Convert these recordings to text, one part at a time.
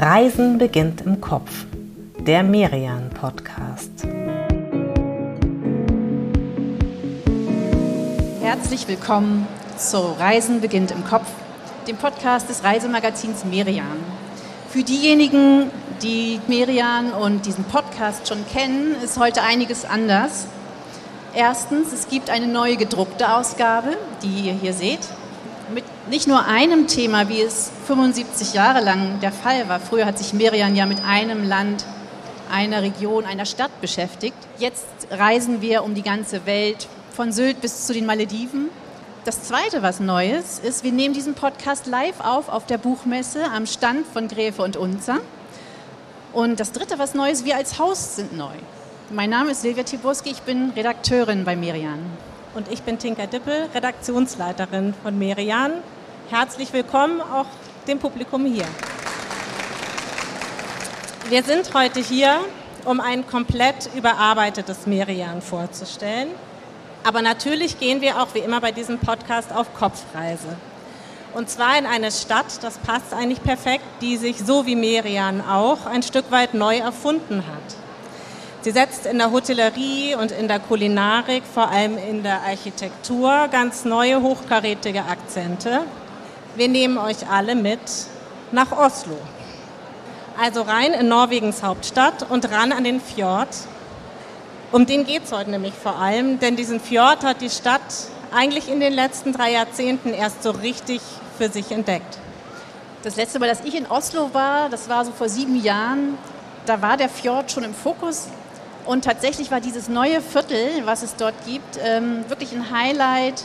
Reisen beginnt im Kopf. Der Merian Podcast. Herzlich willkommen zu Reisen beginnt im Kopf, dem Podcast des Reisemagazins Merian. Für diejenigen, die Merian und diesen Podcast schon kennen, ist heute einiges anders. Erstens, es gibt eine neue gedruckte Ausgabe, die ihr hier seht mit nicht nur einem Thema, wie es 75 Jahre lang der Fall war. Früher hat sich Miriam ja mit einem Land, einer Region, einer Stadt beschäftigt. Jetzt reisen wir um die ganze Welt, von Sylt bis zu den Malediven. Das Zweite, was Neues ist, wir nehmen diesen Podcast live auf auf der Buchmesse am Stand von Gräfe und Unzer. Und das Dritte, was Neues, wir als Haus sind neu. Mein Name ist Silvia Tiburski, ich bin Redakteurin bei Merian. Und ich bin Tinka Dippel, Redaktionsleiterin von Merian. Herzlich willkommen auch dem Publikum hier. Wir sind heute hier, um ein komplett überarbeitetes Merian vorzustellen. Aber natürlich gehen wir auch wie immer bei diesem Podcast auf Kopfreise. Und zwar in eine Stadt, das passt eigentlich perfekt, die sich so wie Merian auch ein Stück weit neu erfunden hat. Sie setzt in der Hotellerie und in der Kulinarik, vor allem in der Architektur, ganz neue hochkarätige Akzente. Wir nehmen euch alle mit nach Oslo. Also rein in Norwegens Hauptstadt und ran an den Fjord. Um den geht es heute nämlich vor allem, denn diesen Fjord hat die Stadt eigentlich in den letzten drei Jahrzehnten erst so richtig für sich entdeckt. Das letzte Mal, dass ich in Oslo war, das war so vor sieben Jahren, da war der Fjord schon im Fokus. Und tatsächlich war dieses neue Viertel, was es dort gibt, ähm, wirklich ein Highlight,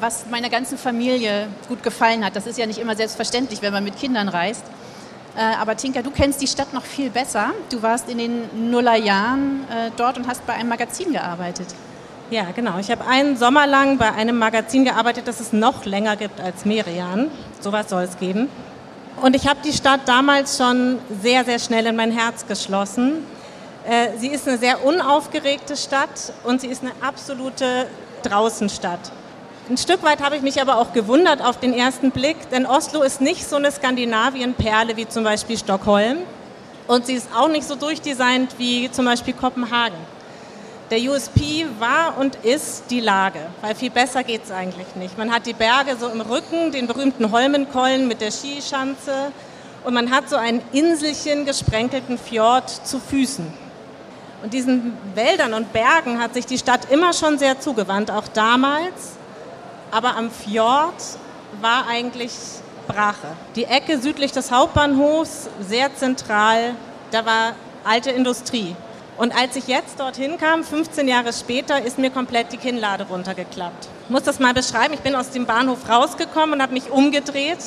was meiner ganzen Familie gut gefallen hat. Das ist ja nicht immer selbstverständlich, wenn man mit Kindern reist. Äh, aber Tinka, du kennst die Stadt noch viel besser. Du warst in den Nullerjahren äh, dort und hast bei einem Magazin gearbeitet. Ja, genau. Ich habe einen Sommer lang bei einem Magazin gearbeitet, das es noch länger gibt als Merian. Sowas soll es geben. Und ich habe die Stadt damals schon sehr, sehr schnell in mein Herz geschlossen. Äh, sie ist eine sehr unaufgeregte Stadt und sie ist eine absolute Draußenstadt. Ein Stück weit habe ich mich aber auch gewundert auf den ersten Blick, denn Oslo ist nicht so eine Skandinavien-Perle wie zum Beispiel Stockholm und sie ist auch nicht so durchdesignt wie zum Beispiel Kopenhagen. Der USP war und ist die Lage, weil viel besser geht es eigentlich nicht. Man hat die Berge so im Rücken, den berühmten Holmenkollen mit der Skischanze und man hat so einen Inselchen gesprenkelten Fjord zu Füßen. Und diesen Wäldern und Bergen hat sich die Stadt immer schon sehr zugewandt, auch damals. Aber am Fjord war eigentlich Brache. Die Ecke südlich des Hauptbahnhofs, sehr zentral, da war alte Industrie. Und als ich jetzt dorthin kam, 15 Jahre später, ist mir komplett die Kinnlade runtergeklappt. Ich muss das mal beschreiben. Ich bin aus dem Bahnhof rausgekommen und habe mich umgedreht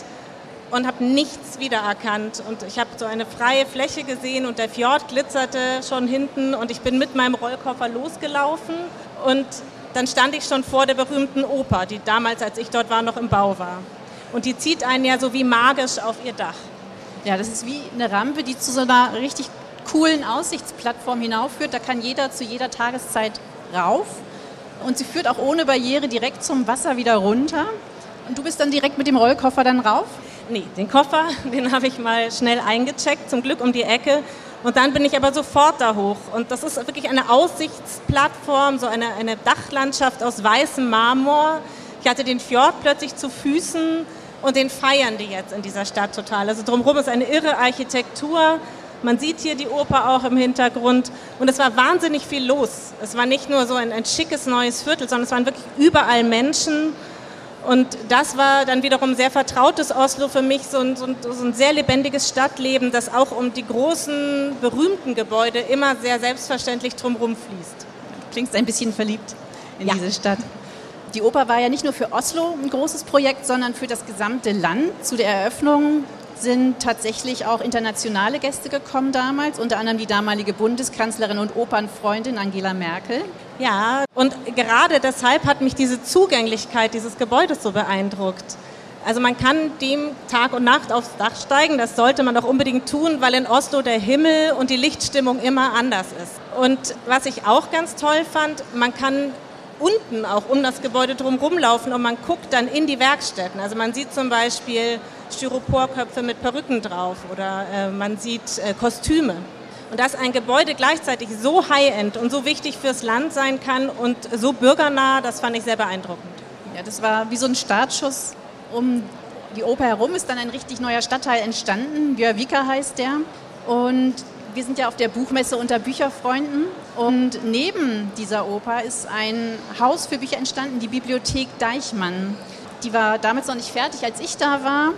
und habe nichts wiedererkannt. Und ich habe so eine freie Fläche gesehen und der Fjord glitzerte schon hinten und ich bin mit meinem Rollkoffer losgelaufen und dann stand ich schon vor der berühmten Oper, die damals, als ich dort war, noch im Bau war. Und die zieht einen ja so wie magisch auf ihr Dach. Ja, das ist wie eine Rampe, die zu so einer richtig coolen Aussichtsplattform hinaufführt. Da kann jeder zu jeder Tageszeit rauf. Und sie führt auch ohne Barriere direkt zum Wasser wieder runter. Und du bist dann direkt mit dem Rollkoffer dann rauf? Nee, den Koffer, den habe ich mal schnell eingecheckt, zum Glück um die Ecke. Und dann bin ich aber sofort da hoch. Und das ist wirklich eine Aussichtsplattform, so eine, eine Dachlandschaft aus weißem Marmor. Ich hatte den Fjord plötzlich zu Füßen und den feiern die jetzt in dieser Stadt total. Also drumherum ist eine irre Architektur. Man sieht hier die Oper auch im Hintergrund. Und es war wahnsinnig viel los. Es war nicht nur so ein, ein schickes neues Viertel, sondern es waren wirklich überall Menschen. Und das war dann wiederum sehr vertrautes Oslo für mich, so ein, so, ein, so ein, sehr lebendiges Stadtleben, das auch um die großen, berühmten Gebäude immer sehr selbstverständlich drumherum fließt. Klingst ein bisschen verliebt in ja. diese Stadt. Die Oper war ja nicht nur für Oslo ein großes Projekt, sondern für das gesamte Land. Zu der Eröffnung sind tatsächlich auch internationale Gäste gekommen damals, unter anderem die damalige Bundeskanzlerin und Opernfreundin Angela Merkel. Ja, und gerade deshalb hat mich diese Zugänglichkeit dieses Gebäudes so beeindruckt. Also man kann dem Tag und Nacht aufs Dach steigen, das sollte man auch unbedingt tun, weil in Oslo der Himmel und die Lichtstimmung immer anders ist. Und was ich auch ganz toll fand, man kann unten auch um das Gebäude drumherum laufen und man guckt dann in die Werkstätten. Also man sieht zum Beispiel Styroporköpfe mit Perücken drauf oder äh, man sieht äh, Kostüme. Und dass ein Gebäude gleichzeitig so high-end und so wichtig fürs Land sein kann und so bürgernah, das fand ich sehr beeindruckend. Ja, das war wie so ein Startschuss. Um die Oper herum ist dann ein richtig neuer Stadtteil entstanden. Björvika heißt der. Und wir sind ja auf der Buchmesse unter Bücherfreunden. Und neben dieser Oper ist ein Haus für Bücher entstanden, die Bibliothek Deichmann. Die war damals noch nicht fertig, als ich da war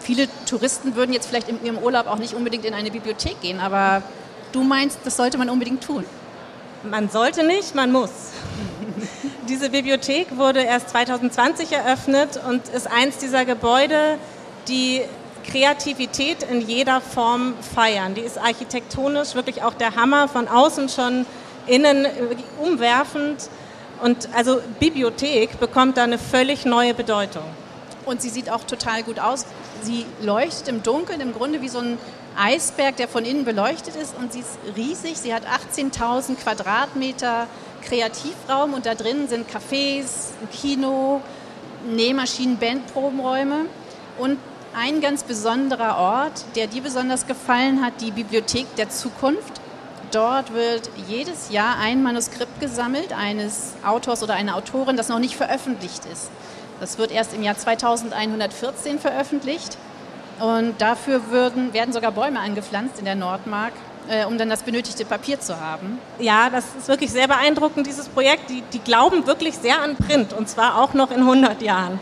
viele Touristen würden jetzt vielleicht in ihrem Urlaub auch nicht unbedingt in eine Bibliothek gehen, aber du meinst, das sollte man unbedingt tun. Man sollte nicht, man muss. Diese Bibliothek wurde erst 2020 eröffnet und ist eins dieser Gebäude, die Kreativität in jeder Form feiern. Die ist architektonisch wirklich auch der Hammer, von außen schon innen umwerfend. Und also Bibliothek bekommt da eine völlig neue Bedeutung. Und sie sieht auch total gut aus. Sie leuchtet im Dunkeln, im Grunde wie so ein Eisberg, der von innen beleuchtet ist. Und sie ist riesig. Sie hat 18.000 Quadratmeter Kreativraum und da drin sind Cafés, ein Kino, Nähmaschinen, Bandprobenräume. Und ein ganz besonderer Ort, der dir besonders gefallen hat, die Bibliothek der Zukunft. Dort wird jedes Jahr ein Manuskript gesammelt eines Autors oder einer Autorin, das noch nicht veröffentlicht ist. Das wird erst im Jahr 2114 veröffentlicht. Und dafür würden, werden sogar Bäume angepflanzt in der Nordmark, äh, um dann das benötigte Papier zu haben. Ja, das ist wirklich sehr beeindruckend, dieses Projekt. Die, die glauben wirklich sehr an Print und zwar auch noch in 100 Jahren.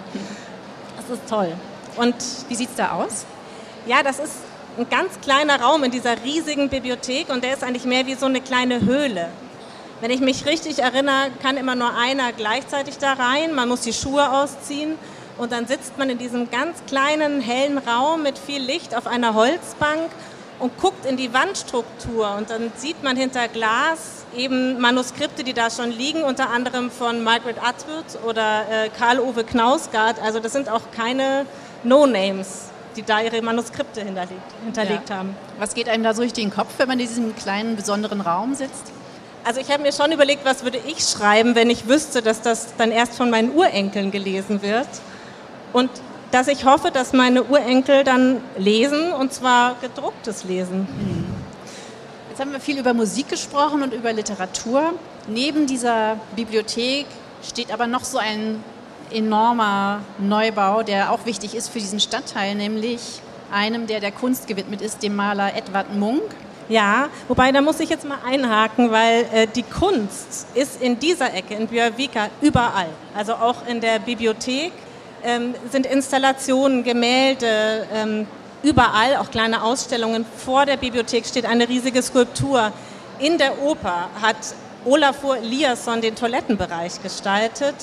Das ist toll. Und wie sieht es da aus? Ja, das ist ein ganz kleiner Raum in dieser riesigen Bibliothek und der ist eigentlich mehr wie so eine kleine Höhle. Wenn ich mich richtig erinnere, kann immer nur einer gleichzeitig da rein. Man muss die Schuhe ausziehen und dann sitzt man in diesem ganz kleinen, hellen Raum mit viel Licht auf einer Holzbank und guckt in die Wandstruktur und dann sieht man hinter Glas eben Manuskripte, die da schon liegen, unter anderem von Margaret Atwood oder äh, Karl-Uwe Knausgard. Also das sind auch keine No-Names, die da ihre Manuskripte hinterlegt, hinterlegt ja. haben. Was geht einem da so durch den Kopf, wenn man in diesem kleinen, besonderen Raum sitzt? Also ich habe mir schon überlegt, was würde ich schreiben, wenn ich wüsste, dass das dann erst von meinen Urenkeln gelesen wird. Und dass ich hoffe, dass meine Urenkel dann lesen, und zwar gedrucktes Lesen. Mhm. Jetzt haben wir viel über Musik gesprochen und über Literatur. Neben dieser Bibliothek steht aber noch so ein enormer Neubau, der auch wichtig ist für diesen Stadtteil, nämlich einem, der der Kunst gewidmet ist, dem Maler Edward Munk. Ja, wobei da muss ich jetzt mal einhaken, weil äh, die Kunst ist in dieser Ecke, in Björvika, überall. Also auch in der Bibliothek ähm, sind Installationen, Gemälde, ähm, überall, auch kleine Ausstellungen. Vor der Bibliothek steht eine riesige Skulptur. In der Oper hat Olafur Eliasson den Toilettenbereich gestaltet.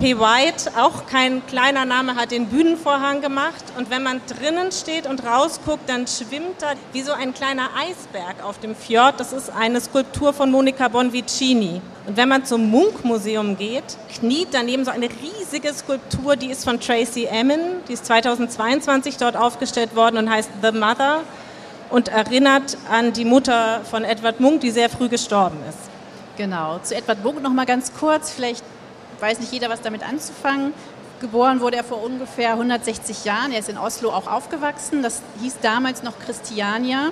P. White, auch kein kleiner Name, hat den Bühnenvorhang gemacht. Und wenn man drinnen steht und rausguckt, dann schwimmt da wie so ein kleiner Eisberg auf dem Fjord. Das ist eine Skulptur von Monica Bonvicini. Und wenn man zum Munk-Museum geht, kniet daneben so eine riesige Skulptur, die ist von Tracy Emin. Die ist 2022 dort aufgestellt worden und heißt The Mother und erinnert an die Mutter von Edward Munk, die sehr früh gestorben ist. Genau. Zu Edward Munk noch mal ganz kurz. Vielleicht weiß nicht jeder, was damit anzufangen. Geboren wurde er vor ungefähr 160 Jahren. Er ist in Oslo auch aufgewachsen. Das hieß damals noch Christiania.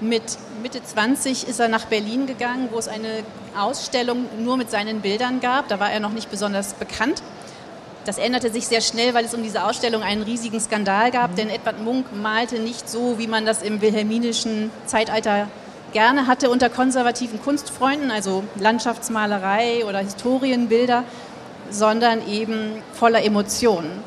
Mit Mitte 20 ist er nach Berlin gegangen, wo es eine Ausstellung nur mit seinen Bildern gab. Da war er noch nicht besonders bekannt. Das änderte sich sehr schnell, weil es um diese Ausstellung einen riesigen Skandal gab, denn Edward Munk malte nicht so, wie man das im wilhelminischen Zeitalter gerne hatte unter konservativen Kunstfreunden, also Landschaftsmalerei oder Historienbilder, sondern eben voller Emotionen.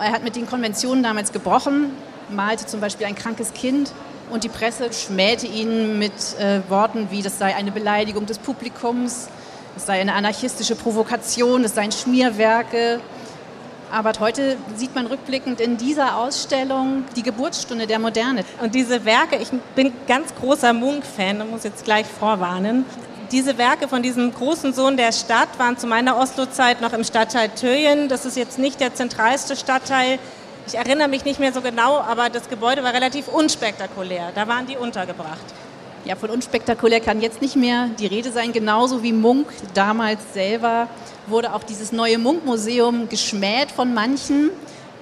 Er hat mit den Konventionen damals gebrochen, malte zum Beispiel ein krankes Kind und die Presse schmähte ihn mit äh, Worten wie, das sei eine Beleidigung des Publikums, es sei eine anarchistische Provokation, es seien Schmierwerke. Aber heute sieht man rückblickend in dieser Ausstellung die Geburtsstunde der Moderne. Und diese Werke, ich bin ganz großer Munk-Fan, muss jetzt gleich vorwarnen diese Werke von diesem großen Sohn der Stadt waren zu meiner Oslo-Zeit noch im Stadtteil Töjen. Das ist jetzt nicht der zentralste Stadtteil. Ich erinnere mich nicht mehr so genau, aber das Gebäude war relativ unspektakulär. Da waren die untergebracht. Ja, von unspektakulär kann jetzt nicht mehr die Rede sein. Genauso wie Munk damals selber wurde auch dieses neue Munk-Museum geschmäht von manchen,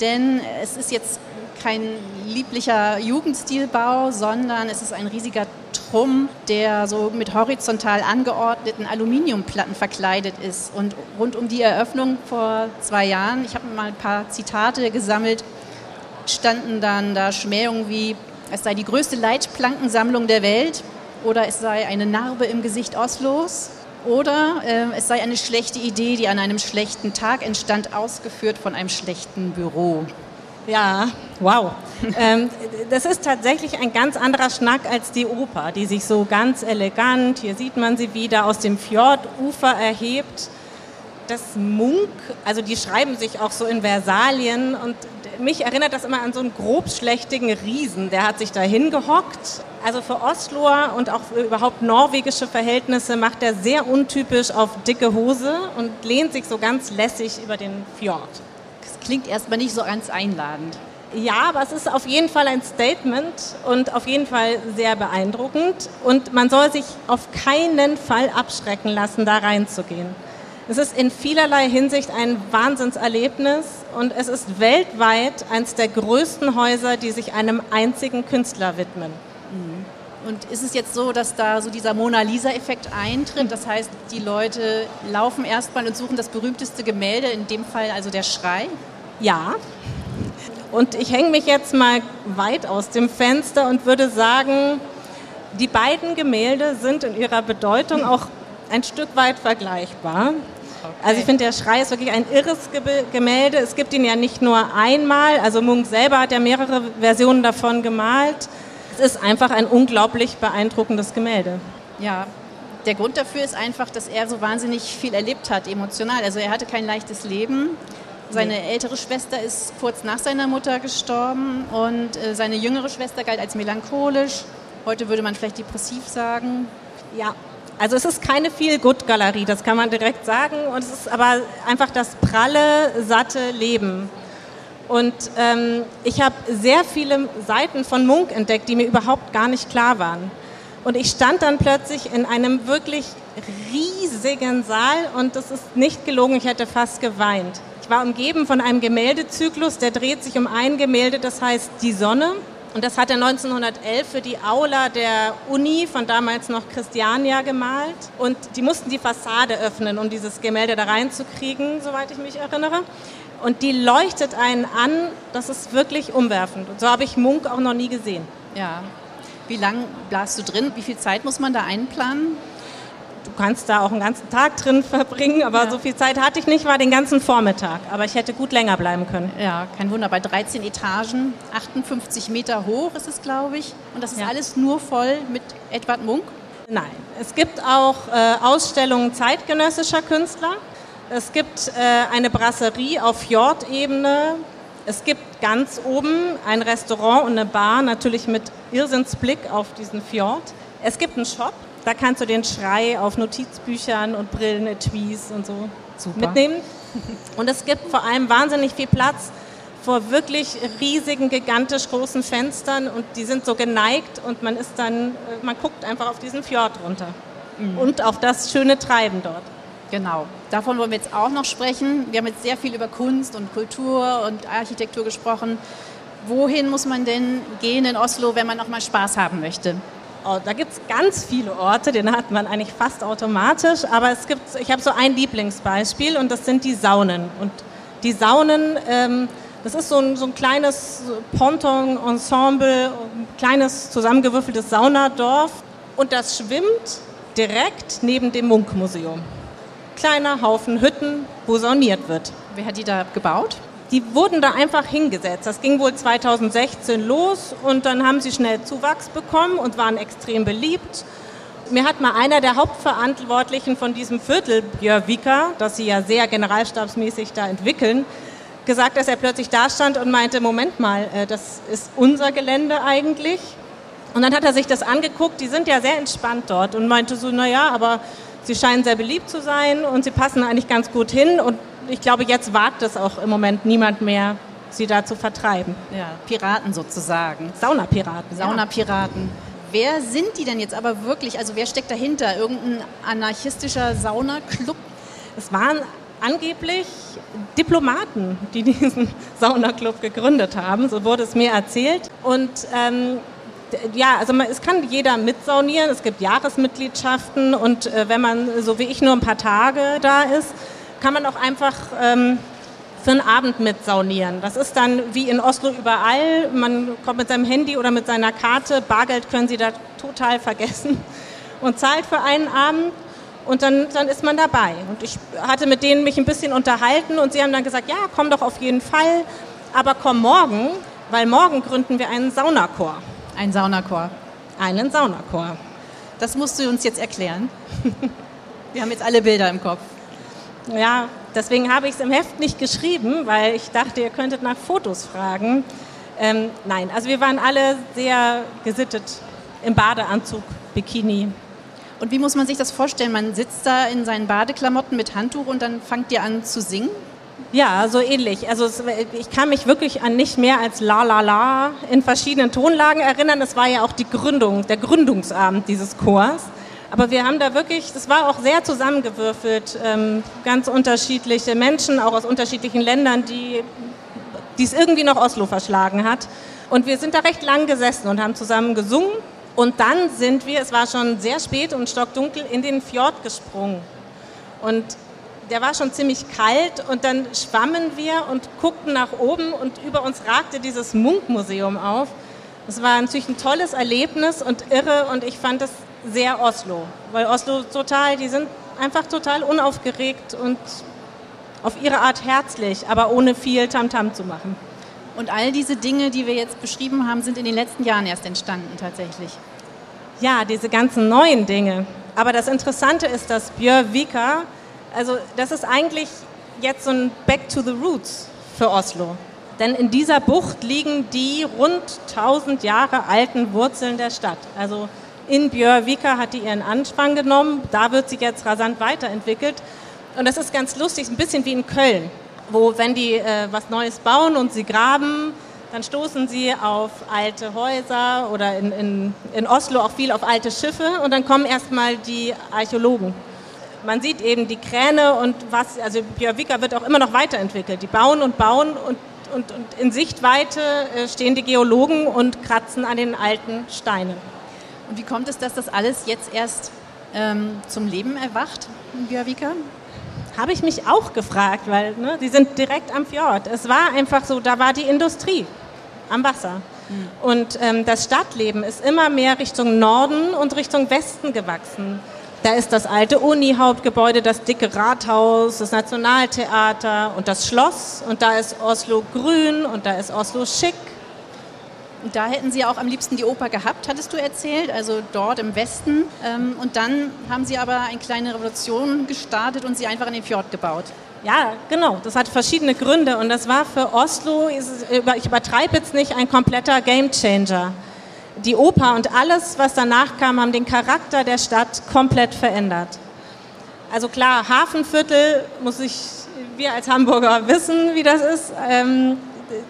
denn es ist jetzt kein lieblicher Jugendstilbau, sondern es ist ein riesiger Trumm, der so mit horizontal angeordneten Aluminiumplatten verkleidet ist. Und rund um die Eröffnung vor zwei Jahren, ich habe mal ein paar Zitate gesammelt, standen dann da Schmähungen wie, es sei die größte Leitplankensammlung der Welt oder es sei eine Narbe im Gesicht Oslos oder äh, es sei eine schlechte Idee, die an einem schlechten Tag entstand, ausgeführt von einem schlechten Büro. Ja, wow. ähm, das ist tatsächlich ein ganz anderer Schnack als die Oper, die sich so ganz elegant, hier sieht man sie wieder, aus dem Fjordufer erhebt. Das Munk, also die schreiben sich auch so in Versalien und mich erinnert das immer an so einen grobschlächtigen Riesen, der hat sich da hingehockt. Also für Osloer und auch für überhaupt norwegische Verhältnisse macht er sehr untypisch auf dicke Hose und lehnt sich so ganz lässig über den Fjord. Klingt erstmal nicht so ganz einladend. Ja, aber es ist auf jeden Fall ein Statement und auf jeden Fall sehr beeindruckend. Und man soll sich auf keinen Fall abschrecken lassen, da reinzugehen. Es ist in vielerlei Hinsicht ein Wahnsinnserlebnis und es ist weltweit eines der größten Häuser, die sich einem einzigen Künstler widmen. Mhm. Und ist es jetzt so, dass da so dieser Mona Lisa-Effekt eintritt? Das heißt, die Leute laufen erstmal und suchen das berühmteste Gemälde, in dem Fall also der Schrei? Ja. Und ich hänge mich jetzt mal weit aus dem Fenster und würde sagen, die beiden Gemälde sind in ihrer Bedeutung auch ein Stück weit vergleichbar. Okay. Also ich finde, der Schrei ist wirklich ein irres Gemälde. Es gibt ihn ja nicht nur einmal, also Munk selber hat ja mehrere Versionen davon gemalt. Es ist einfach ein unglaublich beeindruckendes Gemälde. Ja, der Grund dafür ist einfach, dass er so wahnsinnig viel erlebt hat, emotional. Also er hatte kein leichtes Leben. Seine ältere Schwester ist kurz nach seiner Mutter gestorben und äh, seine jüngere Schwester galt als melancholisch. Heute würde man vielleicht depressiv sagen. Ja, also es ist keine Feel-Good-Galerie, das kann man direkt sagen. Und es ist aber einfach das pralle, satte Leben. Und ähm, ich habe sehr viele Seiten von Munk entdeckt, die mir überhaupt gar nicht klar waren. Und ich stand dann plötzlich in einem wirklich riesigen Saal und das ist nicht gelogen, ich hätte fast geweint. War umgeben von einem Gemäldezyklus, der dreht sich um ein Gemälde, das heißt Die Sonne. Und das hat er 1911 für die Aula der Uni von damals noch Christiania gemalt. Und die mussten die Fassade öffnen, um dieses Gemälde da reinzukriegen, soweit ich mich erinnere. Und die leuchtet einen an, das ist wirklich umwerfend. Und so habe ich Munk auch noch nie gesehen. Ja. Wie lange blasst du drin? Wie viel Zeit muss man da einplanen? Du kannst da auch einen ganzen Tag drin verbringen, aber ja. so viel Zeit hatte ich nicht, war den ganzen Vormittag. Aber ich hätte gut länger bleiben können. Ja, kein Wunder. Bei 13 Etagen, 58 Meter hoch ist es, glaube ich. Und das ist ja. alles nur voll mit Edward Munk? Nein. Es gibt auch äh, Ausstellungen zeitgenössischer Künstler. Es gibt äh, eine Brasserie auf Fjordebene. Es gibt ganz oben ein Restaurant und eine Bar, natürlich mit Irrsinnsblick auf diesen Fjord. Es gibt einen Shop, da kannst du den Schrei auf Notizbüchern und Brillen, Etuis und so Super. mitnehmen. Und es gibt vor allem wahnsinnig viel Platz vor wirklich riesigen, gigantisch großen Fenstern und die sind so geneigt und man ist dann, äh, man guckt einfach auf diesen Fjord runter mhm. und auf das schöne Treiben dort. Genau, davon wollen wir jetzt auch noch sprechen. Wir haben jetzt sehr viel über Kunst und Kultur und Architektur gesprochen. Wohin muss man denn gehen in Oslo, wenn man auch mal Spaß haben möchte? Oh, da gibt es ganz viele Orte, den hat man eigentlich fast automatisch, aber es gibt, ich habe so ein Lieblingsbeispiel und das sind die Saunen. Und die Saunen, ähm, das ist so ein, so ein kleines Ponton-Ensemble, ein kleines zusammengewürfeltes Saunadorf und das schwimmt direkt neben dem Munkmuseum. Kleiner Haufen Hütten, wo sauniert wird. Wer hat die da gebaut? Die wurden da einfach hingesetzt. Das ging wohl 2016 los und dann haben sie schnell Zuwachs bekommen und waren extrem beliebt. Mir hat mal einer der Hauptverantwortlichen von diesem Viertel, Björn Wieker, das sie ja sehr generalstabsmäßig da entwickeln, gesagt, dass er plötzlich da stand und meinte, Moment mal, äh, das ist unser Gelände eigentlich. Und dann hat er sich das angeguckt, die sind ja sehr entspannt dort und meinte so, naja, aber sie scheinen sehr beliebt zu sein und sie passen eigentlich ganz gut hin und ich glaube, jetzt wagt es auch im Moment niemand mehr, sie da zu vertreiben. Ja, Piraten sozusagen. Saunapiraten. Saunapiraten. Ja. Wer sind die denn jetzt aber wirklich? Also wer steckt dahinter? Irgendein anarchistischer Saunaclub? Es waren angeblich Diplomaten, die diesen Saunaclub gegründet haben, so wurde es mir erzählt. Und ähm, ja, also man, es kann jeder mitsaunieren, es gibt Jahresmitgliedschaften und äh, wenn man so wie ich nur ein paar Tage da ist, kann man auch einfach ähm, für einen Abend mitsaunieren. Das ist dann wie in Oslo überall, man kommt mit seinem Handy oder mit seiner Karte, Bargeld können Sie da total vergessen und zahlt für einen Abend und dann, dann ist man dabei. Und ich hatte mit denen mich ein bisschen unterhalten und sie haben dann gesagt, ja, komm doch auf jeden Fall, aber komm morgen, weil morgen gründen wir einen Saunachor. Ein Saunachor. Einen Saunachor. Das musst du uns jetzt erklären. Wir haben jetzt alle Bilder im Kopf. Ja, deswegen habe ich es im Heft nicht geschrieben, weil ich dachte, ihr könntet nach Fotos fragen. Ähm, nein, also wir waren alle sehr gesittet im Badeanzug, Bikini. Und wie muss man sich das vorstellen? Man sitzt da in seinen Badeklamotten mit Handtuch und dann fangt ihr an zu singen? Ja, so ähnlich. Also es, ich kann mich wirklich an nicht mehr als La La La in verschiedenen Tonlagen erinnern. Es war ja auch die Gründung, der Gründungsabend dieses Chors. Aber wir haben da wirklich, das war auch sehr zusammengewürfelt, ähm, ganz unterschiedliche Menschen, auch aus unterschiedlichen Ländern, die es irgendwie noch Oslo verschlagen hat. Und wir sind da recht lang gesessen und haben zusammen gesungen. Und dann sind wir, es war schon sehr spät und stockdunkel, in den Fjord gesprungen. Und der war schon ziemlich kalt und dann schwammen wir und guckten nach oben und über uns ragte dieses Munkmuseum auf. Es war natürlich ein tolles Erlebnis und irre und ich fand es sehr Oslo, weil Oslo total, die sind einfach total unaufgeregt und auf ihre Art herzlich, aber ohne viel Tamtam -Tam zu machen. Und all diese Dinge, die wir jetzt beschrieben haben, sind in den letzten Jahren erst entstanden tatsächlich. Ja, diese ganzen neuen Dinge. Aber das Interessante ist, dass Björvika, also das ist eigentlich jetzt so ein Back to the Roots für Oslo. Denn in dieser Bucht liegen die rund 1000 Jahre alten Wurzeln der Stadt. Also in Björvika hat die ihren Anfang genommen, da wird sie jetzt rasant weiterentwickelt. Und das ist ganz lustig, ein bisschen wie in Köln, wo wenn die äh, was Neues bauen und sie graben, dann stoßen sie auf alte Häuser oder in, in, in Oslo auch viel auf alte Schiffe und dann kommen erstmal die Archäologen. Man sieht eben die Kräne und was, also Björvika wird auch immer noch weiterentwickelt. Die bauen und bauen und, und, und in Sichtweite äh, stehen die Geologen und kratzen an den alten Steinen. Und wie kommt es, dass das alles jetzt erst ähm, zum Leben erwacht in Björvika? Habe ich mich auch gefragt, weil ne, die sind direkt am Fjord. Es war einfach so, da war die Industrie am Wasser. Mhm. Und ähm, das Stadtleben ist immer mehr Richtung Norden und Richtung Westen gewachsen. Da ist das alte Uni-Hauptgebäude, das dicke Rathaus, das Nationaltheater und das Schloss. Und da ist Oslo grün und da ist Oslo schick. Da hätten Sie auch am liebsten die Oper gehabt, hattest du erzählt, also dort im Westen. Ähm, und dann haben Sie aber eine kleine Revolution gestartet und sie einfach in den Fjord gebaut. Ja, genau. Das hat verschiedene Gründe und das war für Oslo, ich übertreibe jetzt nicht, ein kompletter Gamechanger. Die Oper und alles, was danach kam, haben den Charakter der Stadt komplett verändert. Also klar, Hafenviertel muss ich, wir als Hamburger wissen, wie das ist.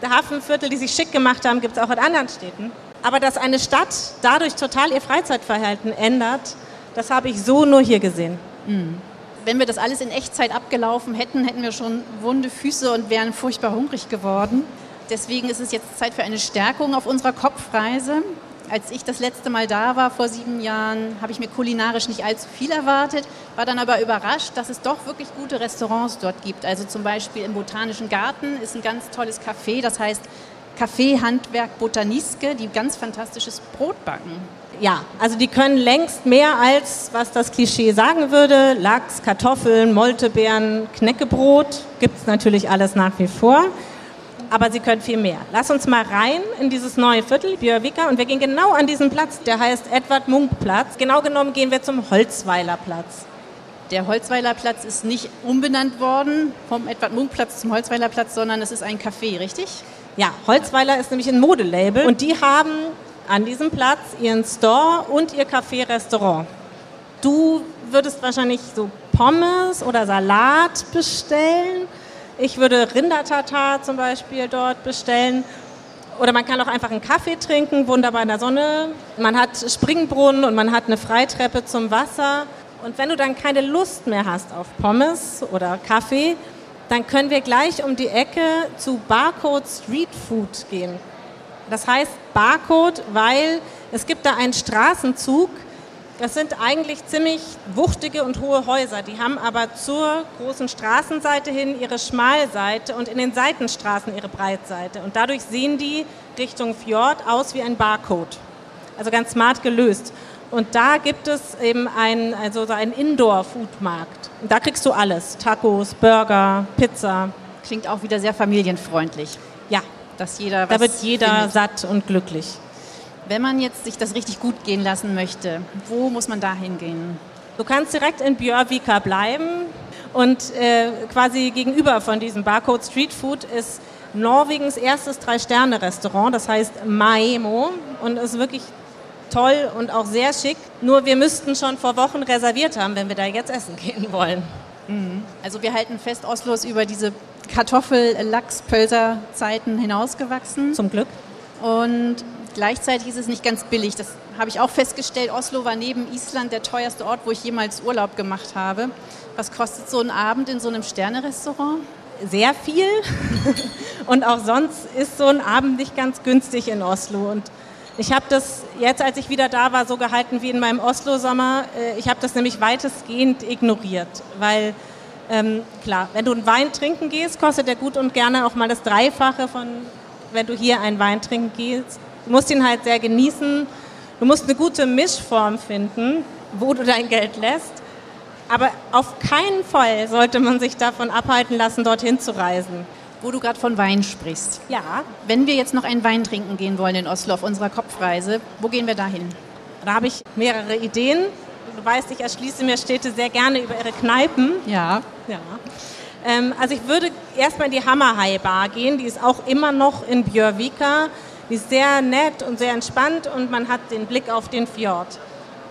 Hafenviertel, die sich schick gemacht haben, gibt es auch in anderen Städten. Aber dass eine Stadt dadurch total ihr Freizeitverhalten ändert, das habe ich so nur hier gesehen. Mhm. Wenn wir das alles in Echtzeit abgelaufen hätten, hätten wir schon wunde Füße und wären furchtbar hungrig geworden. Deswegen ist es jetzt Zeit für eine Stärkung auf unserer Kopfreise. Als ich das letzte Mal da war, vor sieben Jahren, habe ich mir kulinarisch nicht allzu viel erwartet, war dann aber überrascht, dass es doch wirklich gute Restaurants dort gibt. Also zum Beispiel im Botanischen Garten ist ein ganz tolles Café, das heißt Café Handwerk Botaniske, die ganz fantastisches Brot backen. Ja, also die können längst mehr als, was das Klischee sagen würde. Lachs, Kartoffeln, Moltebeeren, Knäckebrot gibt es natürlich alles nach wie vor aber sie können viel mehr. Lass uns mal rein in dieses neue Viertel, Björvika, und wir gehen genau an diesen Platz, der heißt Edward Munk Platz. Genau genommen gehen wir zum Holzweiler Platz. Der Holzweiler Platz ist nicht umbenannt worden vom Edward Munk Platz zum Holzweiler Platz, sondern es ist ein Café, richtig? Ja, Holzweiler ist nämlich ein Modelabel und die haben an diesem Platz ihren Store und ihr Café-Restaurant. Du würdest wahrscheinlich so Pommes oder Salat bestellen ich würde Rindertatar zum Beispiel dort bestellen. Oder man kann auch einfach einen Kaffee trinken, wunderbar in der Sonne. Man hat Springbrunnen und man hat eine Freitreppe zum Wasser. Und wenn du dann keine Lust mehr hast auf Pommes oder Kaffee, dann können wir gleich um die Ecke zu Barcode Street Food gehen. Das heißt Barcode, weil es gibt da einen Straßenzug, das sind eigentlich ziemlich wuchtige und hohe Häuser. Die haben aber zur großen Straßenseite hin ihre Schmalseite und in den Seitenstraßen ihre Breitseite. Und dadurch sehen die Richtung Fjord aus wie ein Barcode. Also ganz smart gelöst. Und da gibt es eben ein, also so einen Indoor-Foodmarkt. Und da kriegst du alles. Tacos, Burger, Pizza. Klingt auch wieder sehr familienfreundlich. Ja. Dass jeder da wird jeder findet. satt und glücklich. Wenn man jetzt sich das richtig gut gehen lassen möchte, wo muss man da hingehen? Du kannst direkt in Björvika bleiben und äh, quasi gegenüber von diesem Barcode Street Food ist Norwegens erstes Drei-Sterne-Restaurant, das heißt Maemo und ist wirklich toll und auch sehr schick. Nur wir müssten schon vor Wochen reserviert haben, wenn wir da jetzt essen gehen wollen. Mhm. Also wir halten fest, Oslo ist über diese Kartoffel-Lachs-Pölser-Zeiten hinausgewachsen. Zum Glück. Und Gleichzeitig ist es nicht ganz billig. Das habe ich auch festgestellt. Oslo war neben Island der teuerste Ort, wo ich jemals Urlaub gemacht habe. Was kostet so ein Abend in so einem Sternerestaurant? Sehr viel. Und auch sonst ist so ein Abend nicht ganz günstig in Oslo. Und ich habe das jetzt, als ich wieder da war, so gehalten wie in meinem Oslo-Sommer. Äh, ich habe das nämlich weitestgehend ignoriert, weil ähm, klar, wenn du einen Wein trinken gehst, kostet der gut und gerne auch mal das Dreifache von, wenn du hier einen Wein trinken gehst. Du musst ihn halt sehr genießen. Du musst eine gute Mischform finden, wo du dein Geld lässt. Aber auf keinen Fall sollte man sich davon abhalten lassen, dorthin zu reisen. Wo du gerade von Wein sprichst. Ja. Wenn wir jetzt noch einen Wein trinken gehen wollen in Oslo auf unserer Kopfreise, wo gehen wir da hin? Da habe ich mehrere Ideen. Du weißt, ich erschließe mir Städte sehr gerne über ihre Kneipen. Ja. Ja. Ähm, also ich würde erstmal in die Hammerhai Bar gehen. Die ist auch immer noch in Björvika. Die ist sehr nett und sehr entspannt und man hat den Blick auf den Fjord.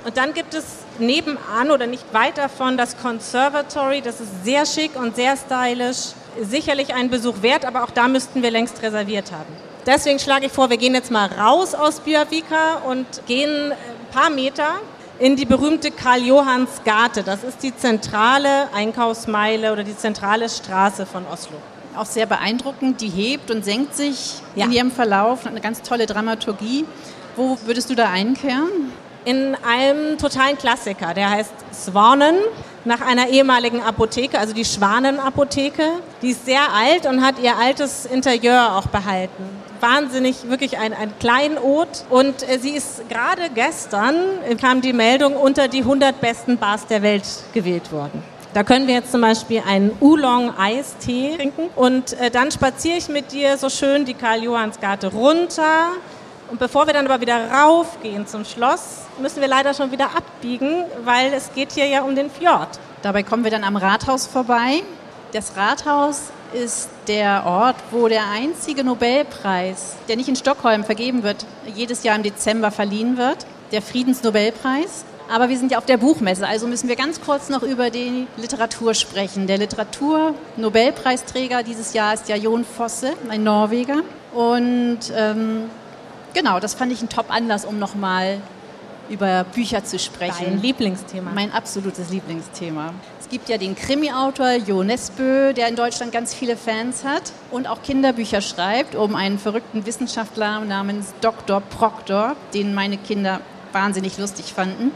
Und dann gibt es nebenan oder nicht weit davon das Conservatory. Das ist sehr schick und sehr stylisch. Sicherlich einen Besuch wert, aber auch da müssten wir längst reserviert haben. Deswegen schlage ich vor, wir gehen jetzt mal raus aus Björvika und gehen ein paar Meter in die berühmte Karl-Johanns Gate. Das ist die zentrale Einkaufsmeile oder die zentrale Straße von Oslo auch sehr beeindruckend. Die hebt und senkt sich ja. in ihrem Verlauf. Eine ganz tolle Dramaturgie. Wo würdest du da einkehren? In einem totalen Klassiker, der heißt Swanen, nach einer ehemaligen Apotheke, also die Schwanenapotheke. Die ist sehr alt und hat ihr altes Interieur auch behalten. Wahnsinnig, wirklich ein, ein Kleinod. Und äh, sie ist gerade gestern, kam die Meldung, unter die 100 besten Bars der Welt gewählt worden. Da können wir jetzt zum Beispiel einen Oolong-Eistee trinken und äh, dann spaziere ich mit dir so schön die Karl-Johanns-Garte runter. Und bevor wir dann aber wieder raufgehen zum Schloss, müssen wir leider schon wieder abbiegen, weil es geht hier ja um den Fjord. Dabei kommen wir dann am Rathaus vorbei. Das Rathaus ist der Ort, wo der einzige Nobelpreis, der nicht in Stockholm vergeben wird, jedes Jahr im Dezember verliehen wird, der Friedensnobelpreis. Aber wir sind ja auf der Buchmesse, also müssen wir ganz kurz noch über die Literatur sprechen. Der Literatur-Nobelpreisträger dieses Jahr ist ja Jon Fosse, ein Norweger. Und ähm, genau, das fand ich ein Top-Anlass, um nochmal über Bücher zu sprechen. Dein Lieblingsthema. Mein absolutes Lieblingsthema. Es gibt ja den Krimi-Autor Jo Nesbø, der in Deutschland ganz viele Fans hat und auch Kinderbücher schreibt um einen verrückten Wissenschaftler namens Dr. Proctor, den meine Kinder wahnsinnig lustig fanden.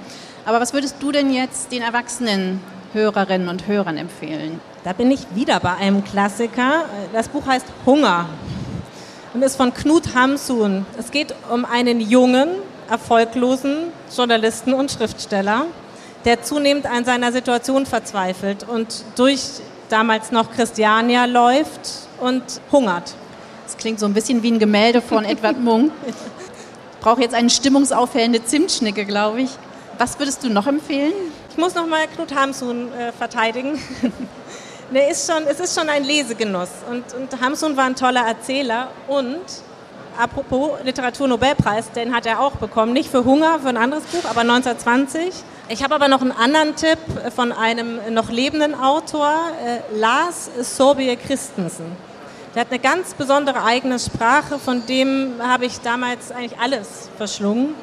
Aber was würdest du denn jetzt den erwachsenen Hörerinnen und Hörern empfehlen? Da bin ich wieder bei einem Klassiker. Das Buch heißt Hunger und ist von Knut Hamsun. Es geht um einen jungen, erfolglosen Journalisten und Schriftsteller, der zunehmend an seiner Situation verzweifelt und durch damals noch Christiania läuft und hungert. Das klingt so ein bisschen wie ein Gemälde von Edward Munk. brauche jetzt eine stimmungsaufhellende Zimtschnicke, glaube ich. Was würdest du noch empfehlen? Ich muss noch mal Knut Hamsun äh, verteidigen. ne, ist schon, es ist schon ein Lesegenuss. Und, und Hamsun war ein toller Erzähler. Und apropos Literaturnobelpreis, den hat er auch bekommen. Nicht für Hunger, für ein anderes Buch, aber 1920. Ich habe aber noch einen anderen Tipp von einem noch lebenden Autor, äh, Lars Sorbie Christensen. Der hat eine ganz besondere eigene Sprache, von dem habe ich damals eigentlich alles verschlungen.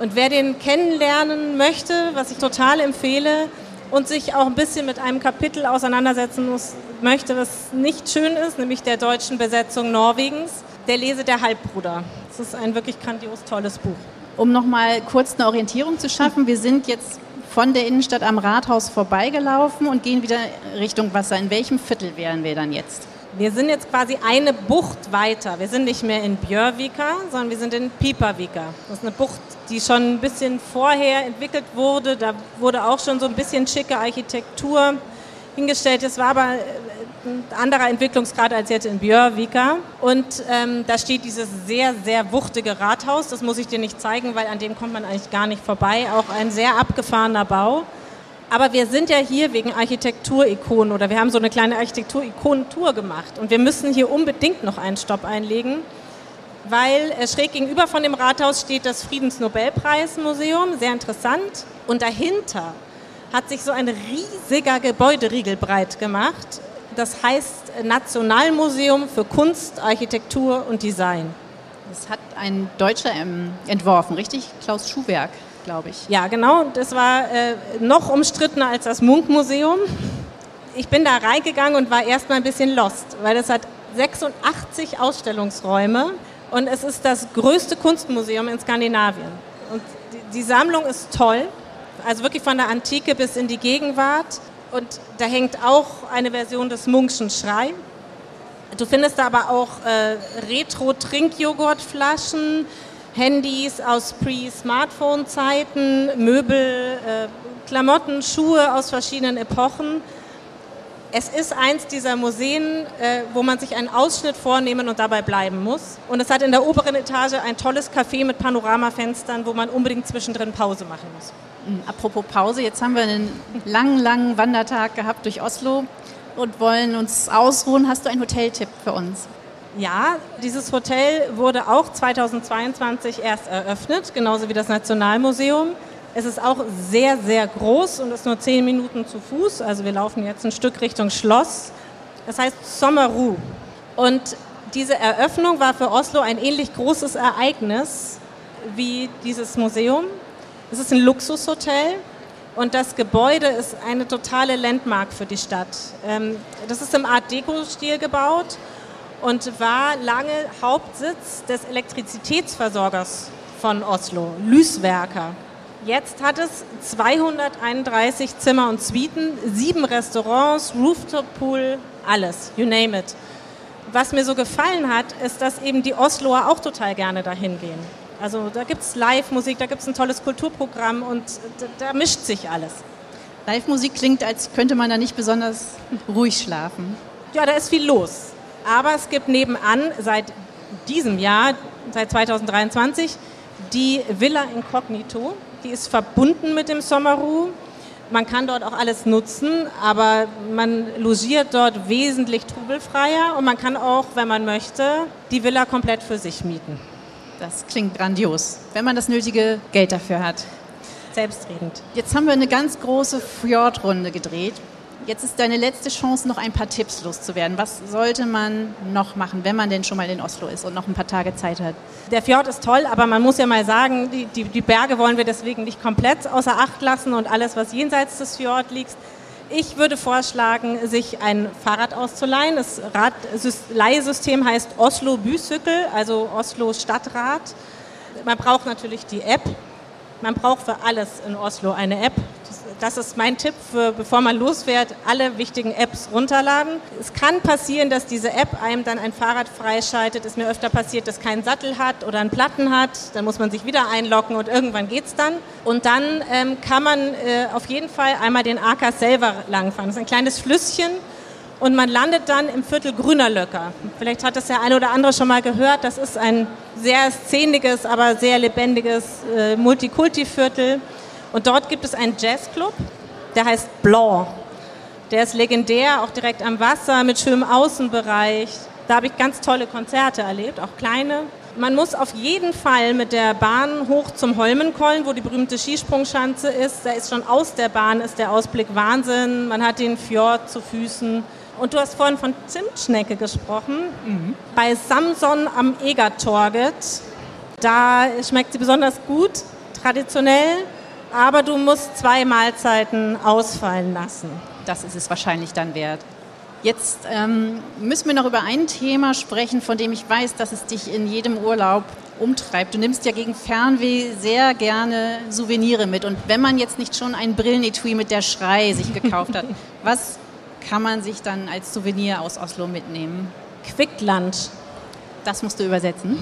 Und wer den kennenlernen möchte, was ich total empfehle, und sich auch ein bisschen mit einem Kapitel auseinandersetzen muss, möchte, was nicht schön ist, nämlich der deutschen Besetzung Norwegens, der lese Der Halbbruder. Das ist ein wirklich grandios tolles Buch. Um nochmal kurz eine Orientierung zu schaffen, wir sind jetzt von der Innenstadt am Rathaus vorbeigelaufen und gehen wieder Richtung Wasser. In welchem Viertel wären wir dann jetzt? Wir sind jetzt quasi eine Bucht weiter. Wir sind nicht mehr in Björvika, sondern wir sind in Pipavika. Das ist eine Bucht, die schon ein bisschen vorher entwickelt wurde. Da wurde auch schon so ein bisschen schicke Architektur hingestellt. Es war aber äh, ein anderer Entwicklungsgrad als jetzt in Björvika. Und ähm, da steht dieses sehr, sehr wuchtige Rathaus. Das muss ich dir nicht zeigen, weil an dem kommt man eigentlich gar nicht vorbei. Auch ein sehr abgefahrener Bau. Aber wir sind ja hier wegen Architekturikonen oder wir haben so eine kleine Architekturikonen-Tour gemacht. Und wir müssen hier unbedingt noch einen Stopp einlegen, weil äh, schräg gegenüber von dem Rathaus steht das Friedensnobelpreismuseum, sehr interessant. Und dahinter hat sich so ein riesiger Gebäuderiegel breit gemacht. Das heißt Nationalmuseum für Kunst, Architektur und Design. Das hat ein Deutscher ähm, entworfen, richtig? Klaus Schuhwerk glaube ich. Ja, genau. Das war äh, noch umstrittener als das Munkmuseum. Ich bin da reingegangen und war erstmal ein bisschen lost, weil es hat 86 Ausstellungsräume und es ist das größte Kunstmuseum in Skandinavien. Und die, die Sammlung ist toll, also wirklich von der Antike bis in die Gegenwart. Und da hängt auch eine Version des Munkschen Schrei. Du findest da aber auch äh, Retro-Trinkjoghurtflaschen, Handys aus Pre-Smartphone-Zeiten, Möbel, äh, Klamotten, Schuhe aus verschiedenen Epochen. Es ist eins dieser Museen, äh, wo man sich einen Ausschnitt vornehmen und dabei bleiben muss. Und es hat in der oberen Etage ein tolles Café mit Panoramafenstern, wo man unbedingt zwischendrin Pause machen muss. Hm, apropos Pause, jetzt haben wir einen langen, langen Wandertag gehabt durch Oslo und wollen uns ausruhen. Hast du einen Hoteltipp für uns? Ja, dieses Hotel wurde auch 2022 erst eröffnet, genauso wie das Nationalmuseum. Es ist auch sehr, sehr groß und ist nur zehn Minuten zu Fuß. Also wir laufen jetzt ein Stück Richtung Schloss. Das heißt Sommerruh. Und diese Eröffnung war für Oslo ein ähnlich großes Ereignis wie dieses Museum. Es ist ein Luxushotel und das Gebäude ist eine totale Landmark für die Stadt. Ähm, das ist im Art Deco-Stil gebaut und war lange Hauptsitz des Elektrizitätsversorgers von Oslo, Lyswerker. Jetzt hat es 231 Zimmer und Suiten, sieben Restaurants, Rooftop-Pool, alles, you name it. Was mir so gefallen hat, ist, dass eben die Osloer auch total gerne dahin gehen. Also da gibt es Live-Musik, da gibt es ein tolles Kulturprogramm und da, da mischt sich alles. Live-Musik klingt, als könnte man da nicht besonders ruhig schlafen. Ja, da ist viel los. Aber es gibt nebenan seit diesem Jahr, seit 2023, die Villa Incognito. Die ist verbunden mit dem Sommerruh. Man kann dort auch alles nutzen, aber man logiert dort wesentlich trubelfreier und man kann auch, wenn man möchte, die Villa komplett für sich mieten. Das klingt grandios, wenn man das nötige Geld dafür hat. Selbstredend. Jetzt haben wir eine ganz große Fjordrunde gedreht. Jetzt ist deine letzte Chance, noch ein paar Tipps loszuwerden. Was sollte man noch machen, wenn man denn schon mal in Oslo ist und noch ein paar Tage Zeit hat? Der Fjord ist toll, aber man muss ja mal sagen, die, die, die Berge wollen wir deswegen nicht komplett außer Acht lassen und alles, was jenseits des Fjord liegt. Ich würde vorschlagen, sich ein Fahrrad auszuleihen. Das Rad Leihsystem heißt Oslo Büsückel, also Oslo Stadtrat. Man braucht natürlich die App. Man braucht für alles in Oslo eine App das ist mein Tipp, für, bevor man losfährt, alle wichtigen Apps runterladen. Es kann passieren, dass diese App einem dann ein Fahrrad freischaltet. Ist mir öfter passiert, dass keinen Sattel hat oder einen Platten hat. Dann muss man sich wieder einloggen und irgendwann geht es dann. Und dann ähm, kann man äh, auf jeden Fall einmal den Aker selber langfahren. Das ist ein kleines Flüsschen und man landet dann im Viertel Grüner Löcker. Vielleicht hat das der eine oder andere schon mal gehört. Das ist ein sehr szeniges, aber sehr lebendiges äh, Multikulti-Viertel. Und dort gibt es einen Jazzclub, der heißt Blanc. Der ist legendär, auch direkt am Wasser mit schönem Außenbereich. Da habe ich ganz tolle Konzerte erlebt, auch kleine. Man muss auf jeden Fall mit der Bahn hoch zum Holmenkollen, wo die berühmte Skisprungschanze ist. Da ist schon aus der Bahn ist der Ausblick Wahnsinn. Man hat den Fjord zu Füßen. Und du hast vorhin von Zimtschnecke gesprochen. Mhm. Bei Samson am Egertorget, da schmeckt sie besonders gut traditionell, aber du musst zwei Mahlzeiten ausfallen lassen. Das ist es wahrscheinlich dann wert. Jetzt ähm, müssen wir noch über ein Thema sprechen, von dem ich weiß, dass es dich in jedem Urlaub umtreibt. Du nimmst ja gegen Fernweh sehr gerne Souvenire mit. Und wenn man jetzt nicht schon ein Brillenetui mit der Schrei sich gekauft hat, was kann man sich dann als Souvenir aus Oslo mitnehmen? Quick Lunch. Das musst du übersetzen.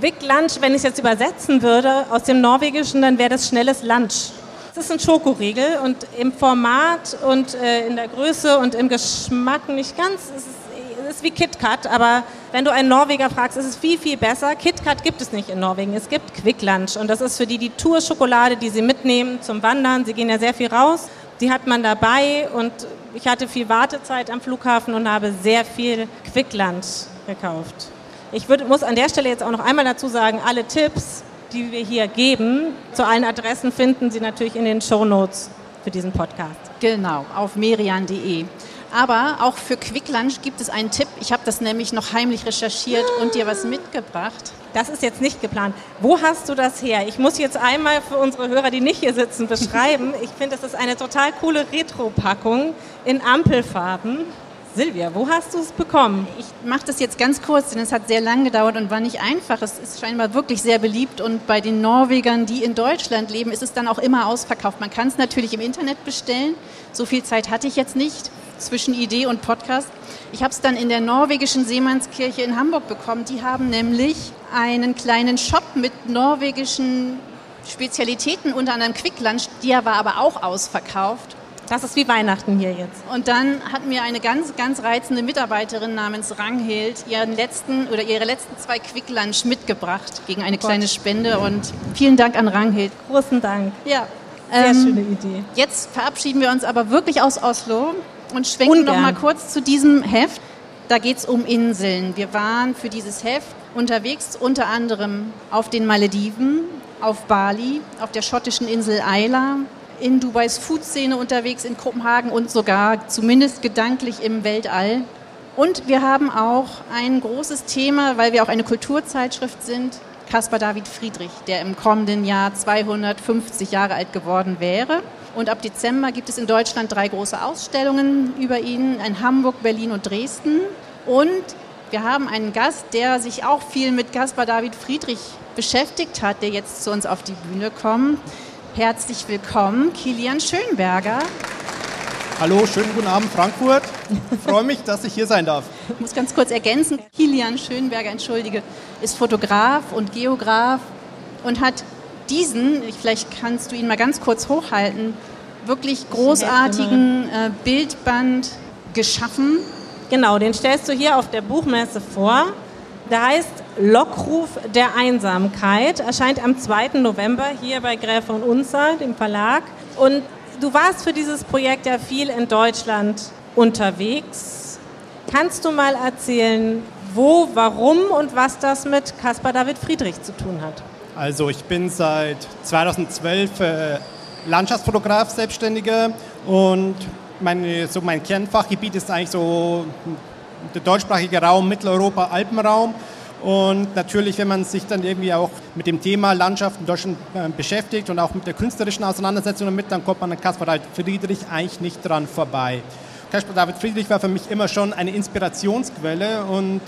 Quick Lunch, wenn ich es jetzt übersetzen würde aus dem Norwegischen, dann wäre das schnelles Lunch. Das ist ein Schokoriegel und im Format und äh, in der Größe und im Geschmack nicht ganz. Es ist, es ist wie KitKat, aber wenn du einen Norweger fragst, ist es viel, viel besser. KitKat gibt es nicht in Norwegen, es gibt Quick Lunch und das ist für die die Tour-Schokolade, die sie mitnehmen zum Wandern. Sie gehen ja sehr viel raus. Die hat man dabei und ich hatte viel Wartezeit am Flughafen und habe sehr viel Quick Lunch gekauft. Ich würd, muss an der Stelle jetzt auch noch einmal dazu sagen, alle Tipps, die wir hier geben, zu allen Adressen finden Sie natürlich in den Show Notes für diesen Podcast. Genau, auf merian.de. Aber auch für Quick Lunch gibt es einen Tipp. Ich habe das nämlich noch heimlich recherchiert und dir was mitgebracht. Das ist jetzt nicht geplant. Wo hast du das her? Ich muss jetzt einmal für unsere Hörer, die nicht hier sitzen, beschreiben. Ich finde, das ist eine total coole Retro-Packung in Ampelfarben. Silvia, wo hast du es bekommen? Ich mache das jetzt ganz kurz, denn es hat sehr lang gedauert und war nicht einfach. Es ist scheinbar wirklich sehr beliebt und bei den Norwegern, die in Deutschland leben, ist es dann auch immer ausverkauft. Man kann es natürlich im Internet bestellen. So viel Zeit hatte ich jetzt nicht zwischen Idee und Podcast. Ich habe es dann in der norwegischen Seemannskirche in Hamburg bekommen. Die haben nämlich einen kleinen Shop mit norwegischen Spezialitäten, unter anderem Quick Lunch. Der war aber auch ausverkauft. Das ist wie Weihnachten hier jetzt. Und dann hat mir eine ganz, ganz reizende Mitarbeiterin namens Ranghild ihren letzten oder ihre letzten zwei Quick Lunch mitgebracht gegen eine oh kleine Spende. Und vielen Dank an Ranghild. Großen Dank. Ja. Sehr ähm, schöne Idee. Jetzt verabschieden wir uns aber wirklich aus Oslo und schwenken Ungern. noch mal kurz zu diesem Heft. Da geht es um Inseln. Wir waren für dieses Heft unterwegs, unter anderem auf den Malediven, auf Bali, auf der schottischen Insel Isla, in Dubais Food-Szene unterwegs, in Kopenhagen und sogar zumindest gedanklich im Weltall. Und wir haben auch ein großes Thema, weil wir auch eine Kulturzeitschrift sind, Caspar David Friedrich, der im kommenden Jahr 250 Jahre alt geworden wäre. Und ab Dezember gibt es in Deutschland drei große Ausstellungen über ihn, in Hamburg, Berlin und Dresden. Und wir haben einen Gast, der sich auch viel mit Caspar David Friedrich beschäftigt hat, der jetzt zu uns auf die Bühne kommt. Herzlich willkommen, Kilian Schönberger. Hallo, schönen guten Abend, Frankfurt. Ich freue mich, dass ich hier sein darf. Ich muss ganz kurz ergänzen, Kilian Schönberger, entschuldige, ist Fotograf und Geograf und hat diesen, vielleicht kannst du ihn mal ganz kurz hochhalten, wirklich großartigen äh, Bildband geschaffen. Genau, den stellst du hier auf der Buchmesse vor. Der heißt Lockruf der Einsamkeit, erscheint am 2. November hier bei Gräfe und Unzer, dem Verlag. Und du warst für dieses Projekt ja viel in Deutschland unterwegs. Kannst du mal erzählen, wo, warum und was das mit Caspar David Friedrich zu tun hat? Also ich bin seit 2012 äh, Landschaftsfotograf, Selbstständiger und meine, so mein Kernfachgebiet ist eigentlich so der deutschsprachige Raum, Mitteleuropa, Alpenraum. Und natürlich, wenn man sich dann irgendwie auch mit dem Thema Landschaft in Deutschland äh, beschäftigt und auch mit der künstlerischen Auseinandersetzung damit, dann kommt man an Caspar David Friedrich eigentlich nicht dran vorbei. Caspar David Friedrich war für mich immer schon eine Inspirationsquelle und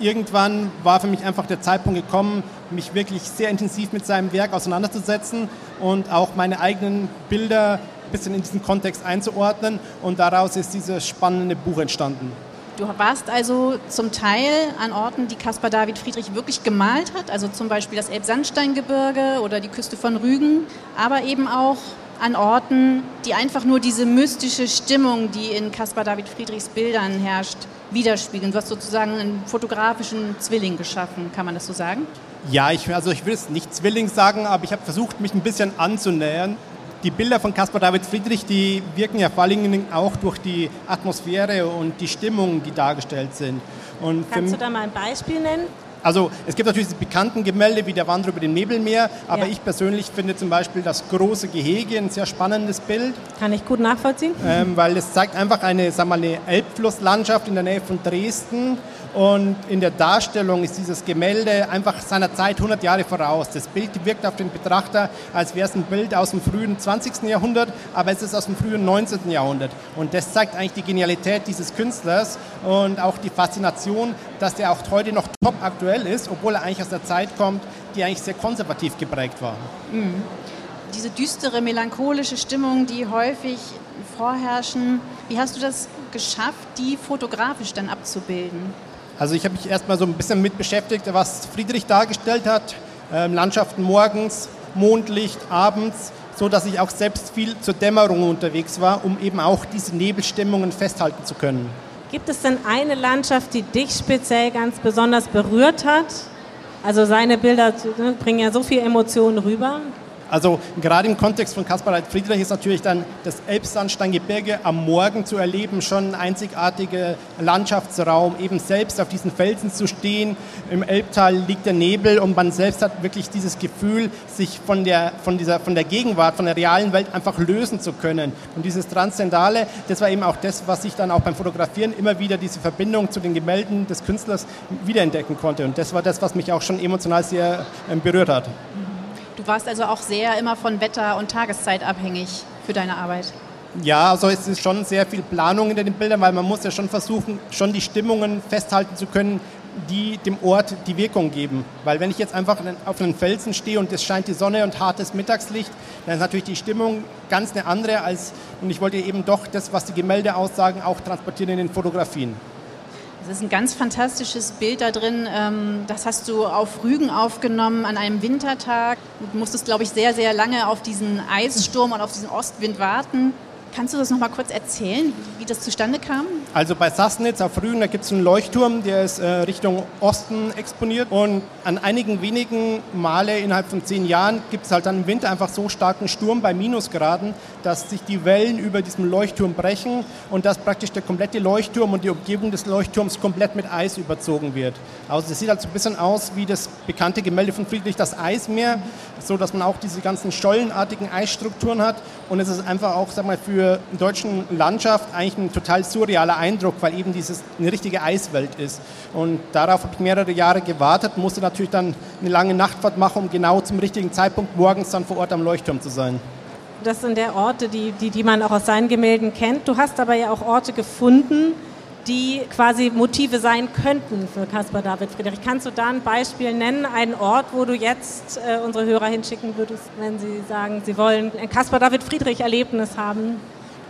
irgendwann war für mich einfach der Zeitpunkt gekommen, mich wirklich sehr intensiv mit seinem Werk auseinanderzusetzen und auch meine eigenen Bilder ein bisschen in diesen Kontext einzuordnen. Und daraus ist dieses spannende Buch entstanden. Du warst also zum Teil an Orten, die Caspar David Friedrich wirklich gemalt hat, also zum Beispiel das Elbsandsteingebirge oder die Küste von Rügen, aber eben auch an Orten, die einfach nur diese mystische Stimmung, die in Caspar David Friedrichs Bildern herrscht, widerspiegeln. Du hast sozusagen einen fotografischen Zwilling geschaffen, kann man das so sagen? Ja, ich, also ich will es nicht Zwilling sagen, aber ich habe versucht, mich ein bisschen anzunähern die Bilder von Caspar David Friedrich, die wirken ja vor allen Dingen auch durch die Atmosphäre und die Stimmung, die dargestellt sind. Und Kannst du da mal ein Beispiel nennen? Also es gibt natürlich die bekannten Gemälde wie der Wanderer über dem Nebelmeer, aber ja. ich persönlich finde zum Beispiel das große Gehege ein sehr spannendes Bild. Kann ich gut nachvollziehen. Ähm, weil es zeigt einfach eine, sagen wir mal, eine Elbflusslandschaft in der Nähe von Dresden Und in der Darstellung ist dieses Gemälde einfach seiner Zeit 100 Jahre voraus. Das Bild wirkt auf den Betrachter, als wäre es ein Bild aus dem frühen 20. Jahrhundert, aber es ist aus dem frühen 19. Jahrhundert. Und das zeigt eigentlich die Genialität dieses Künstlers und auch die Faszination, dass der auch heute noch top aktuell ist, obwohl er eigentlich aus der Zeit kommt, die eigentlich sehr konservativ geprägt war. Mhm. Diese düstere, melancholische Stimmung, die häufig vorherrschen, wie hast du das geschafft, die fotografisch dann abzubilden? Also ich habe mich erstmal so ein bisschen mit beschäftigt, was Friedrich dargestellt hat. Ähm, Landschaften morgens, Mondlicht abends, so dass ich auch selbst viel zur Dämmerung unterwegs war, um eben auch diese Nebelstimmungen festhalten zu können. Gibt es denn eine Landschaft, die dich speziell ganz besonders berührt hat? Also seine Bilder ne, bringen ja so viel Emotionen rüber. Also gerade im Kontext von Caspar Friedrich ist natürlich dann das Elbsandsteingebirge am Morgen zu erleben schon ein einzigartiger Landschaftsraum, eben selbst auf diesen Felsen zu stehen. Im Elbtal liegt der Nebel und man selbst hat wirklich dieses Gefühl, sich von der, von dieser, von der Gegenwart, von der realen Welt einfach lösen zu können. Und dieses Transzendale, das war eben auch das, was ich dann auch beim Fotografieren immer wieder diese Verbindung zu den Gemälden des Künstlers wiederentdecken konnte. Und das war das, was mich auch schon emotional sehr ähm, berührt hat. Du warst also auch sehr immer von Wetter und Tageszeit abhängig für deine Arbeit. Ja, also es ist schon sehr viel Planung in den Bildern, weil man muss ja schon versuchen, schon die Stimmungen festhalten zu können, die dem Ort die Wirkung geben. Weil wenn ich jetzt einfach auf einem Felsen stehe und es scheint die Sonne und hartes Mittagslicht, dann ist natürlich die Stimmung ganz eine andere als, und ich wollte eben doch das, was die Gemälde aussagen, auch transportieren in den Fotografien. Das ist ein ganz fantastisches Bild da drin. Ähm, das hast du auf Rügen aufgenommen an einem Wintertag. Du musstest, glaube ich, sehr, sehr lange auf diesen Eissturm und auf diesen Ostwind warten. Kannst du das noch mal kurz erzählen, wie das zustande kam? Also bei Sassnitz auf Rügen, da gibt es einen Leuchtturm, der ist äh, Richtung Osten exponiert. Und an einigen wenigen Male innerhalb von zehn Jahren gibt es halt dann im Winter einfach so starken Sturm bei Minusgraden, dass sich die Wellen über diesem Leuchtturm brechen und dass praktisch der komplette Leuchtturm und die Umgebung des Leuchtturms komplett mit Eis überzogen wird. Also das sieht halt so ein bisschen aus wie das bekannte Gemälde von Friedrich, das Eismeer, so dass man auch diese ganzen schollenartigen Eisstrukturen hat. Und es ist einfach auch, sag mal, für für die deutschen Landschaft eigentlich ein total surrealer Eindruck, weil eben dieses eine richtige Eiswelt ist. Und darauf habe ich mehrere Jahre gewartet, musste natürlich dann eine lange Nachtfahrt machen, um genau zum richtigen Zeitpunkt morgens dann vor Ort am Leuchtturm zu sein. Das sind der Orte, die, die, die man auch aus seinen Gemälden kennt. Du hast aber ja auch Orte gefunden, die quasi Motive sein könnten für Caspar David Friedrich. Kannst du da ein Beispiel nennen, einen Ort, wo du jetzt äh, unsere Hörer hinschicken würdest, wenn sie sagen, sie wollen ein Caspar David Friedrich Erlebnis haben?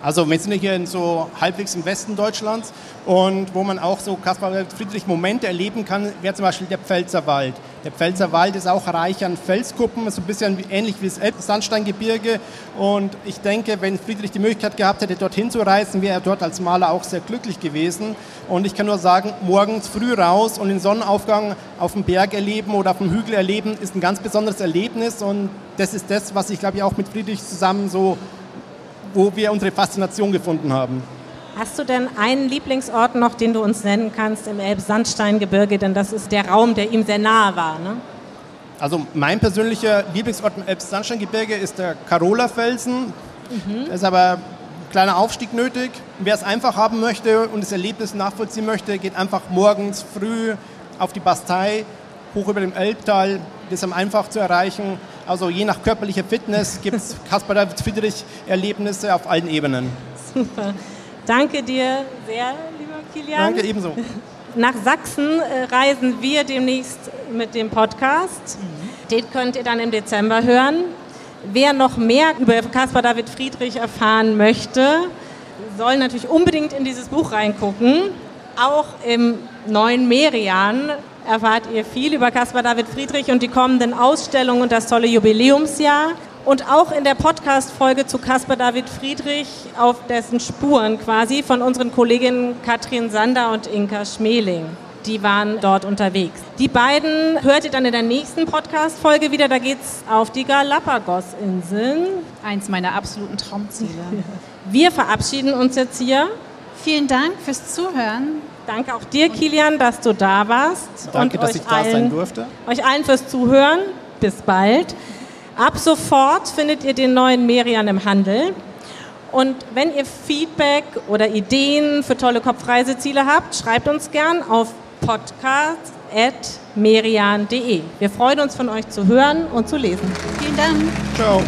Also wir sind hier in so halbwegs im Westen Deutschlands und wo man auch so Caspar Friedrich Momente erleben kann, wäre zum Beispiel der Pfälzerwald. Der Pfälzerwald ist auch reich an Felskuppen, so ein bisschen ähnlich wie das Sandsteingebirge. Und ich denke, wenn Friedrich die Möglichkeit gehabt hätte, dorthin zu reisen, wäre er dort als Maler auch sehr glücklich gewesen. Und ich kann nur sagen, morgens früh raus und den Sonnenaufgang auf dem Berg erleben oder auf dem Hügel erleben, ist ein ganz besonderes Erlebnis. Und das ist das, was ich glaube ich auch mit Friedrich zusammen so wo wir unsere Faszination gefunden haben. Hast du denn einen Lieblingsort noch, den du uns nennen kannst im Elbsandsteingebirge? Denn das ist der Raum, der ihm sehr nahe war. Ne? Also mein persönlicher Lieblingsort im Elbsandsteingebirge ist der Carola-Felsen. Mhm. Da ist aber ein kleiner Aufstieg nötig. Wer es einfach haben möchte und das Erlebnis nachvollziehen möchte, geht einfach morgens früh auf die Bastei, hoch über dem Elbtal. Das ist am einfach zu erreichen. Also je nach körperlicher Fitness gibt es Kaspar David Friedrich Erlebnisse auf allen Ebenen. Super. Danke dir sehr, lieber Kilian. Danke ebenso. Nach Sachsen äh, reisen wir demnächst mit dem Podcast. Mhm. Den könnt ihr dann im Dezember hören. Wer noch mehr über Caspar David Friedrich erfahren möchte, soll natürlich unbedingt in dieses Buch reingucken. Auch im neuen Merian erfahrt ihr viel über Caspar David Friedrich und die kommenden Ausstellungen und das tolle Jubiläumsjahr. Und auch in der Podcast-Folge zu Caspar David Friedrich auf dessen Spuren quasi von unseren Kolleginnen Katrin Sander und Inka Schmeling. Die waren dort unterwegs. Die beiden hört ihr dann in der nächsten Podcast-Folge wieder. Da geht es auf die Galapagos-Inseln. Eins meiner absoluten Traumziele. Wir verabschieden uns jetzt hier. Vielen Dank fürs Zuhören. Danke auch dir, Kilian, dass du da warst. Danke, dass ich da allen, sein durfte. Euch allen fürs Zuhören. Bis bald. Ab sofort findet ihr den neuen Merian im Handel. Und wenn ihr Feedback oder Ideen für tolle Kopfreiseziele habt, schreibt uns gern auf podcast.merian.de. Wir freuen uns von euch zu hören und zu lesen. Vielen Dank. Ciao.